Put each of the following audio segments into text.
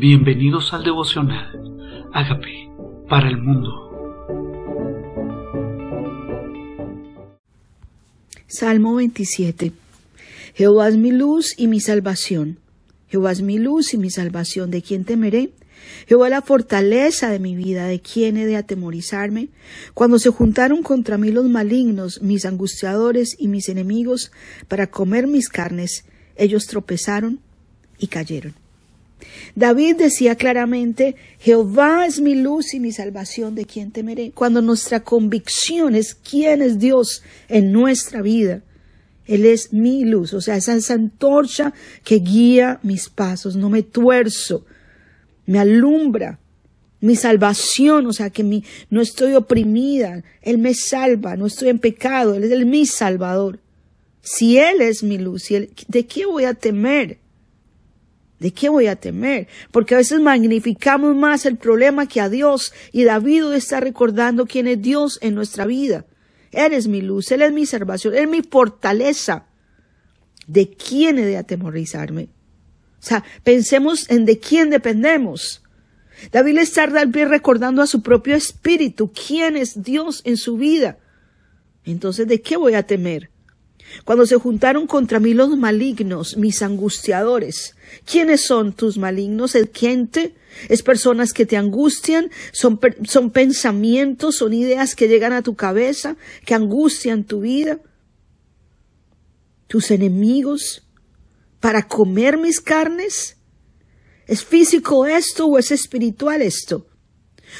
Bienvenidos al devocional. Hágame para el mundo. Salmo 27. Jehová es mi luz y mi salvación. Jehová es mi luz y mi salvación. ¿De quién temeré? Jehová es la fortaleza de mi vida, ¿de quién he de atemorizarme? Cuando se juntaron contra mí los malignos, mis angustiadores y mis enemigos, para comer mis carnes, ellos tropezaron y cayeron. David decía claramente, Jehová es mi luz y mi salvación, ¿de quién temeré? Cuando nuestra convicción es quién es Dios en nuestra vida, Él es mi luz, o sea, esa, esa antorcha que guía mis pasos, no me tuerzo, me alumbra, mi salvación, o sea, que mi, no estoy oprimida, Él me salva, no estoy en pecado, Él es mi salvador. Si Él es mi luz, ¿de qué voy a temer? ¿De qué voy a temer? Porque a veces magnificamos más el problema que a Dios y David está recordando quién es Dios en nuestra vida. Él es mi luz, Él es mi salvación, Él es mi fortaleza. ¿De quién he de atemorizarme? O sea, pensemos en de quién dependemos. David está recordando a su propio espíritu quién es Dios en su vida. Entonces, ¿de qué voy a temer? Cuando se juntaron contra mí los malignos, mis angustiadores. ¿Quiénes son tus malignos? El gente es personas que te angustian, son, son pensamientos, son ideas que llegan a tu cabeza, que angustian tu vida. Tus enemigos para comer mis carnes. ¿Es físico esto o es espiritual esto?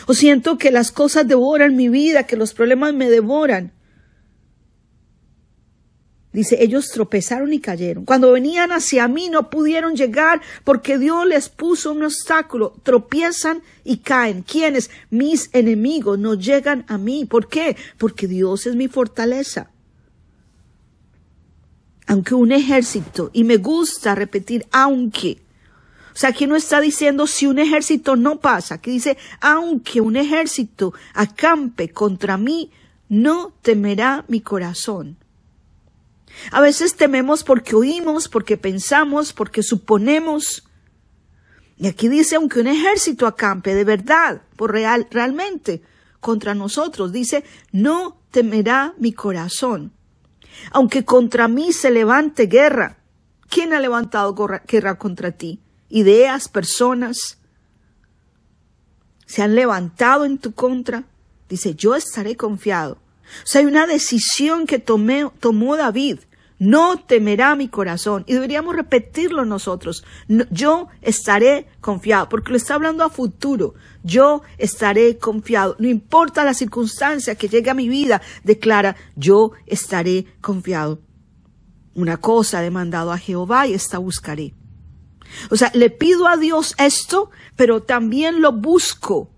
O siento que las cosas devoran mi vida, que los problemas me devoran. Dice, ellos tropezaron y cayeron. Cuando venían hacia mí no pudieron llegar porque Dios les puso un obstáculo. Tropiezan y caen. ¿Quiénes? Mis enemigos no llegan a mí. ¿Por qué? Porque Dios es mi fortaleza. Aunque un ejército, y me gusta repetir aunque. O sea, aquí no está diciendo si un ejército no pasa. Aquí dice, aunque un ejército acampe contra mí, no temerá mi corazón. A veces tememos porque oímos, porque pensamos, porque suponemos. Y aquí dice, aunque un ejército acampe de verdad, por real, realmente, contra nosotros, dice, no temerá mi corazón. Aunque contra mí se levante guerra. ¿Quién ha levantado guerra contra ti? Ideas, personas. Se han levantado en tu contra. Dice, yo estaré confiado. O sea, hay una decisión que tomó David no temerá mi corazón. Y deberíamos repetirlo nosotros. yo estaré confiado, porque lo está hablando a futuro. Yo estaré confiado. No importa la circunstancia que llegue a mi vida, declara, yo estaré confiado. Una cosa he demandado a Jehová y esta buscaré. O sea, le pido a Dios esto, pero también lo busco.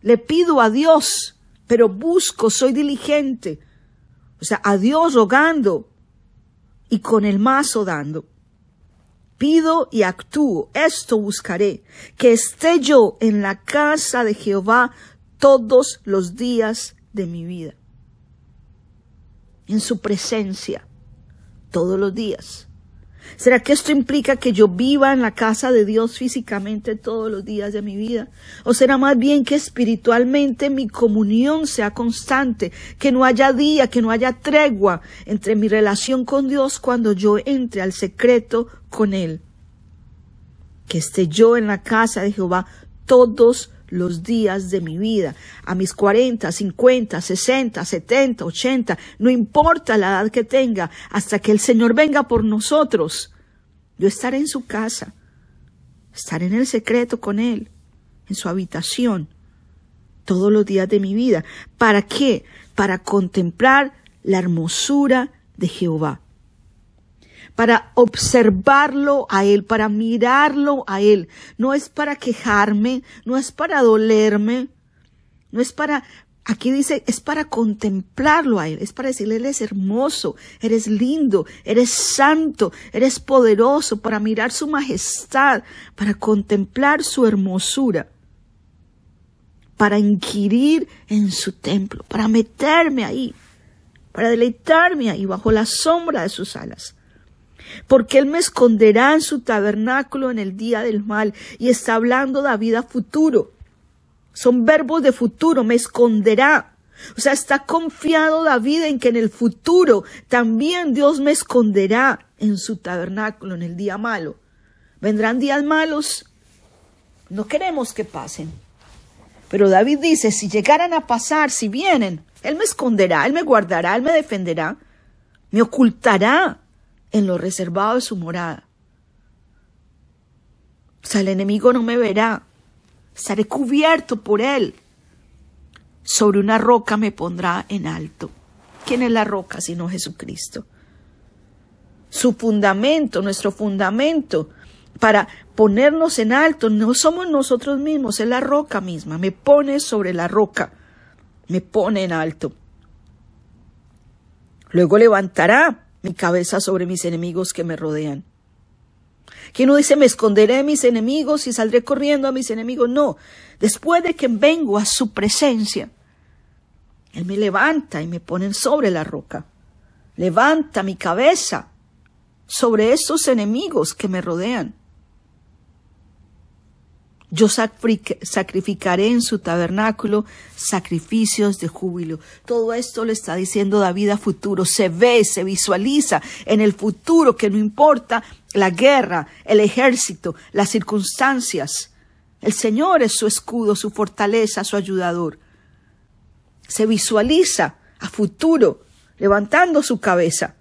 Le pido a Dios, pero busco, soy diligente. O sea, a Dios rogando, y con el mazo dando. Pido y actúo, esto buscaré, que esté yo en la casa de Jehová todos los días de mi vida. En su presencia, todos los días. ¿Será que esto implica que yo viva en la casa de Dios físicamente todos los días de mi vida? ¿O será más bien que espiritualmente mi comunión sea constante, que no haya día, que no haya tregua entre mi relación con Dios cuando yo entre al secreto con Él? Que esté yo en la casa de Jehová todos los días de mi vida, a mis 40, 50, 60, 70, 80, no importa la edad que tenga, hasta que el Señor venga por nosotros. Yo estaré en su casa, estaré en el secreto con Él, en su habitación, todos los días de mi vida. ¿Para qué? Para contemplar la hermosura de Jehová para observarlo a Él, para mirarlo a Él. No es para quejarme, no es para dolerme, no es para, aquí dice, es para contemplarlo a Él, es para decirle, Él es hermoso, eres lindo, eres santo, eres poderoso, para mirar su majestad, para contemplar su hermosura para inquirir en su templo, para meterme ahí, para deleitarme ahí bajo la sombra de sus alas. Porque Él me esconderá en su tabernáculo en el día del mal. Y está hablando David a futuro. Son verbos de futuro, me esconderá. O sea, está confiado David en que en el futuro también Dios me esconderá en su tabernáculo en el día malo. ¿Vendrán días malos? No queremos que pasen. Pero David dice, si llegaran a pasar, si vienen, Él me esconderá, Él me guardará, Él me defenderá, me ocultará en lo reservado de su morada. O sea, el enemigo no me verá, estaré cubierto por Él. Sobre una roca me pondrá en alto. ¿Quién es la roca sino Jesucristo? Su fundamento, nuestro fundamento para ponernos en alto, no somos nosotros mismos, es la roca misma, me pone sobre la roca, me pone en alto. Luego levantará mi cabeza sobre mis enemigos que me rodean. Que no dice me esconderé de mis enemigos y saldré corriendo a mis enemigos. No, después de que vengo a su presencia, Él me levanta y me pone sobre la roca. Levanta mi cabeza sobre esos enemigos que me rodean. Yo sacrificaré en su tabernáculo sacrificios de júbilo. Todo esto le está diciendo David a futuro. Se ve, se visualiza en el futuro que no importa la guerra, el ejército, las circunstancias. El Señor es su escudo, su fortaleza, su ayudador. Se visualiza a futuro levantando su cabeza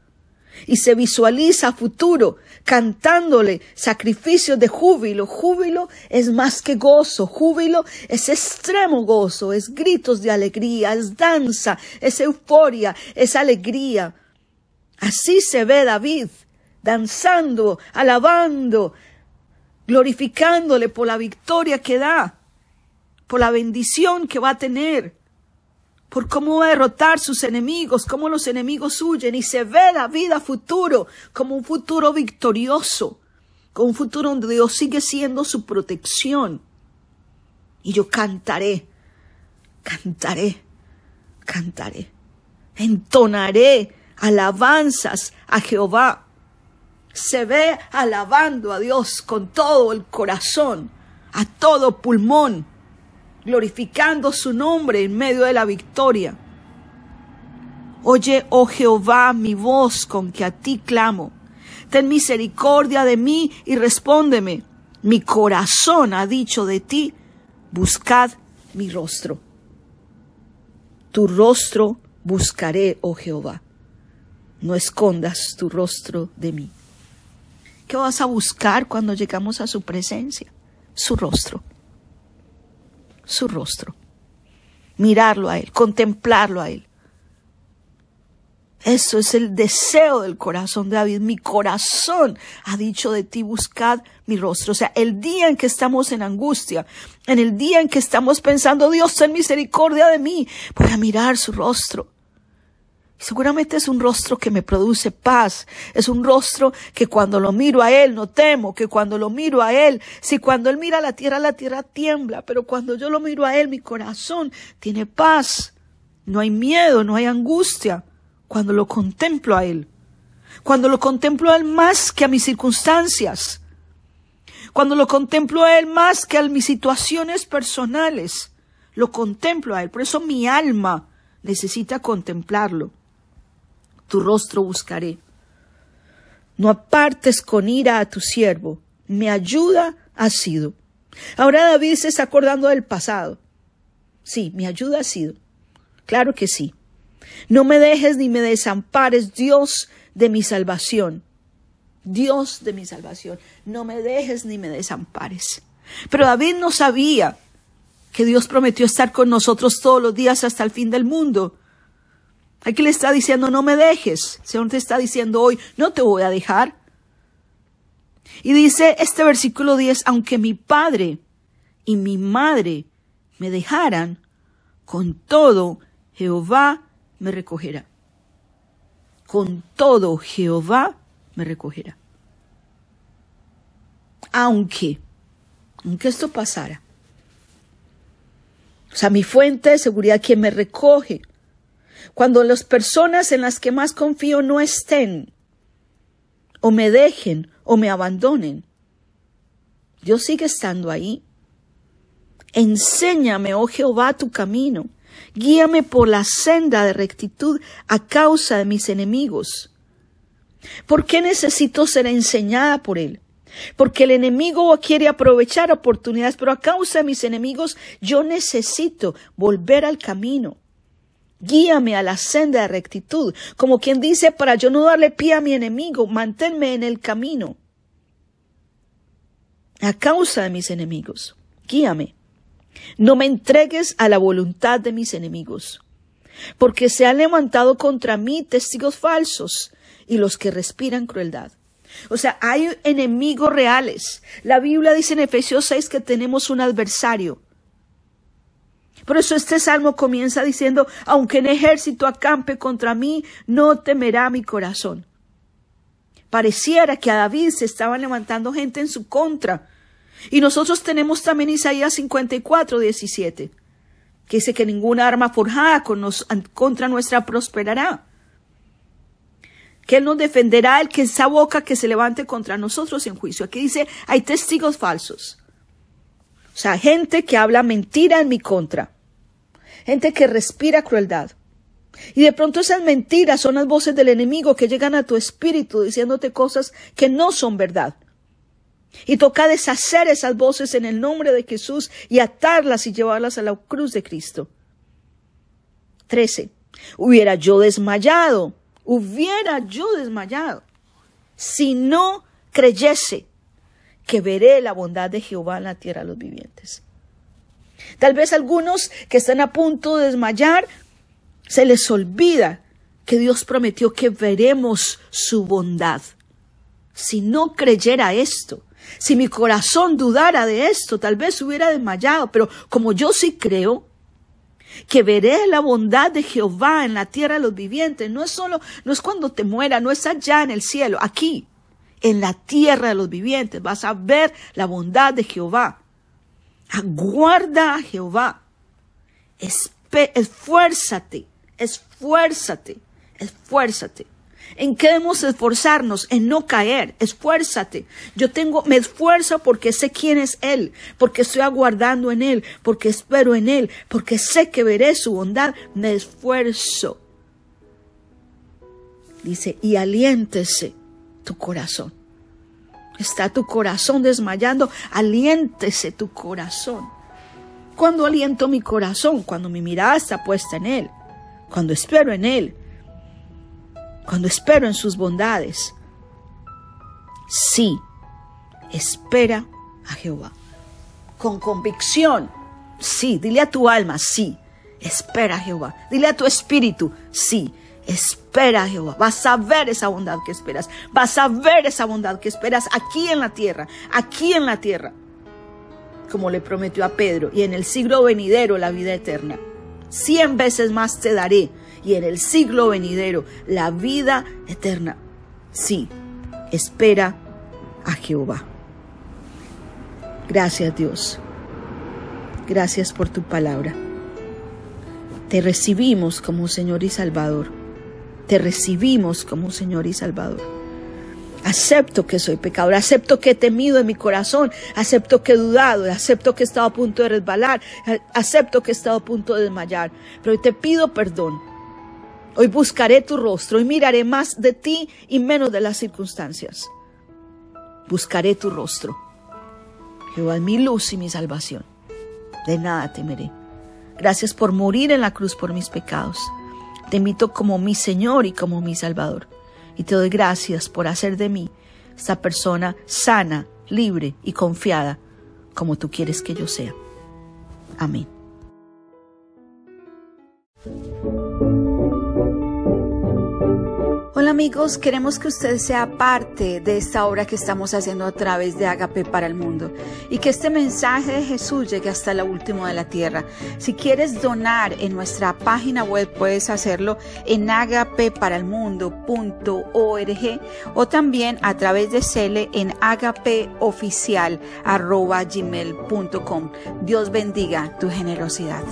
y se visualiza a futuro cantándole sacrificios de júbilo. Júbilo es más que gozo, júbilo es extremo gozo, es gritos de alegría, es danza, es euforia, es alegría. Así se ve David, danzando, alabando, glorificándole por la victoria que da, por la bendición que va a tener por cómo va a derrotar sus enemigos, cómo los enemigos huyen y se ve la vida futuro como un futuro victorioso, como un futuro donde Dios sigue siendo su protección. Y yo cantaré, cantaré, cantaré, entonaré alabanzas a Jehová. Se ve alabando a Dios con todo el corazón, a todo pulmón glorificando su nombre en medio de la victoria. Oye, oh Jehová, mi voz con que a ti clamo. Ten misericordia de mí y respóndeme. Mi corazón ha dicho de ti, buscad mi rostro. Tu rostro buscaré, oh Jehová. No escondas tu rostro de mí. ¿Qué vas a buscar cuando llegamos a su presencia? Su rostro su rostro, mirarlo a Él, contemplarlo a Él. Eso es el deseo del corazón de David. Mi corazón ha dicho de ti, buscad mi rostro. O sea, el día en que estamos en angustia, en el día en que estamos pensando, Dios, ten misericordia de mí, voy a mirar su rostro. Seguramente es un rostro que me produce paz, es un rostro que cuando lo miro a Él no temo, que cuando lo miro a Él, si cuando Él mira a la tierra, la tierra tiembla, pero cuando yo lo miro a Él, mi corazón tiene paz, no hay miedo, no hay angustia, cuando lo contemplo a Él, cuando lo contemplo a Él más que a mis circunstancias, cuando lo contemplo a Él más que a mis situaciones personales, lo contemplo a Él, por eso mi alma necesita contemplarlo tu rostro buscaré. No apartes con ira a tu siervo, mi ayuda ha sido. Ahora David se está acordando del pasado. Sí, mi ayuda ha sido. Claro que sí. No me dejes ni me desampares, Dios de mi salvación. Dios de mi salvación. No me dejes ni me desampares. Pero David no sabía que Dios prometió estar con nosotros todos los días hasta el fin del mundo. Aquí le está diciendo, no me dejes. El Señor te está diciendo hoy, no te voy a dejar. Y dice este versículo 10, aunque mi padre y mi madre me dejaran, con todo Jehová me recogerá. Con todo Jehová me recogerá. Aunque, aunque esto pasara. O sea, mi fuente de seguridad, quien me recoge, cuando las personas en las que más confío no estén, o me dejen o me abandonen. Dios sigue estando ahí. Enséñame, oh Jehová, tu camino. Guíame por la senda de rectitud a causa de mis enemigos. ¿Por qué necesito ser enseñada por él? Porque el enemigo quiere aprovechar oportunidades, pero a causa de mis enemigos yo necesito volver al camino. Guíame a la senda de rectitud, como quien dice, para yo no darle pie a mi enemigo, manténme en el camino. A causa de mis enemigos, guíame. No me entregues a la voluntad de mis enemigos, porque se han levantado contra mí testigos falsos y los que respiran crueldad. O sea, hay enemigos reales. La Biblia dice en Efesios 6 que tenemos un adversario. Por eso este salmo comienza diciendo, aunque en ejército acampe contra mí, no temerá mi corazón. Pareciera que a David se estaban levantando gente en su contra. Y nosotros tenemos también Isaías 54, 17, que dice que ninguna arma forjada contra nuestra prosperará que Él nos defenderá el que esa boca que se levante contra nosotros en juicio. Aquí dice, hay testigos falsos. O sea, gente que habla mentira en mi contra. Gente que respira crueldad. Y de pronto esas mentiras son las voces del enemigo que llegan a tu espíritu diciéndote cosas que no son verdad. Y toca deshacer esas voces en el nombre de Jesús y atarlas y llevarlas a la cruz de Cristo. 13. Hubiera yo desmayado hubiera yo desmayado si no creyese que veré la bondad de Jehová en la tierra de los vivientes. Tal vez algunos que están a punto de desmayar se les olvida que Dios prometió que veremos su bondad. Si no creyera esto, si mi corazón dudara de esto, tal vez hubiera desmayado, pero como yo sí creo, que veré la bondad de Jehová en la tierra de los vivientes. No es solo, no es cuando te muera, no es allá en el cielo, aquí, en la tierra de los vivientes. Vas a ver la bondad de Jehová. Aguarda a Jehová. esfuérzate, esfuérzate, esfuérzate. ¿En qué debemos esforzarnos? En no caer. Esfuérzate. Yo tengo, me esfuerzo porque sé quién es Él, porque estoy aguardando en Él, porque espero en Él, porque sé que veré su bondad. Me esfuerzo. Dice, y aliéntese tu corazón. Está tu corazón desmayando, aliéntese tu corazón. Cuando aliento mi corazón? Cuando mi mirada está puesta en Él, cuando espero en Él, cuando espero en sus bondades. Sí, espera a Jehová. Con convicción, sí, dile a tu alma, sí, espera a Jehová. Dile a tu espíritu, sí, espera Jehová. Vas a ver esa bondad que esperas. Vas a ver esa bondad que esperas aquí en la tierra, aquí en la tierra. Como le prometió a Pedro, y en el siglo venidero la vida eterna. Cien veces más te daré y en el siglo venidero la vida eterna. Sí, espera a Jehová. Gracias Dios. Gracias por tu palabra. Te recibimos como Señor y Salvador. Te recibimos como Señor y Salvador. Acepto que soy pecador, acepto que he temido en mi corazón, acepto que he dudado, acepto que he estado a punto de resbalar, acepto que he estado a punto de desmayar, pero te pido perdón Hoy buscaré tu rostro y miraré más de ti y menos de las circunstancias. Buscaré tu rostro. Jehová es mi luz y mi salvación. De nada temeré. Gracias por morir en la cruz por mis pecados. Te invito como mi Señor y como mi Salvador. Y te doy gracias por hacer de mí esta persona sana, libre y confiada como tú quieres que yo sea. Amén. Hola amigos, queremos que usted sea parte de esta obra que estamos haciendo a través de Agape para el mundo y que este mensaje de Jesús llegue hasta la última de la tierra. Si quieres donar en nuestra página web puedes hacerlo en agapeparalmundo.org o también a través de Cele en agapeoficial.gmail.com. Dios bendiga tu generosidad.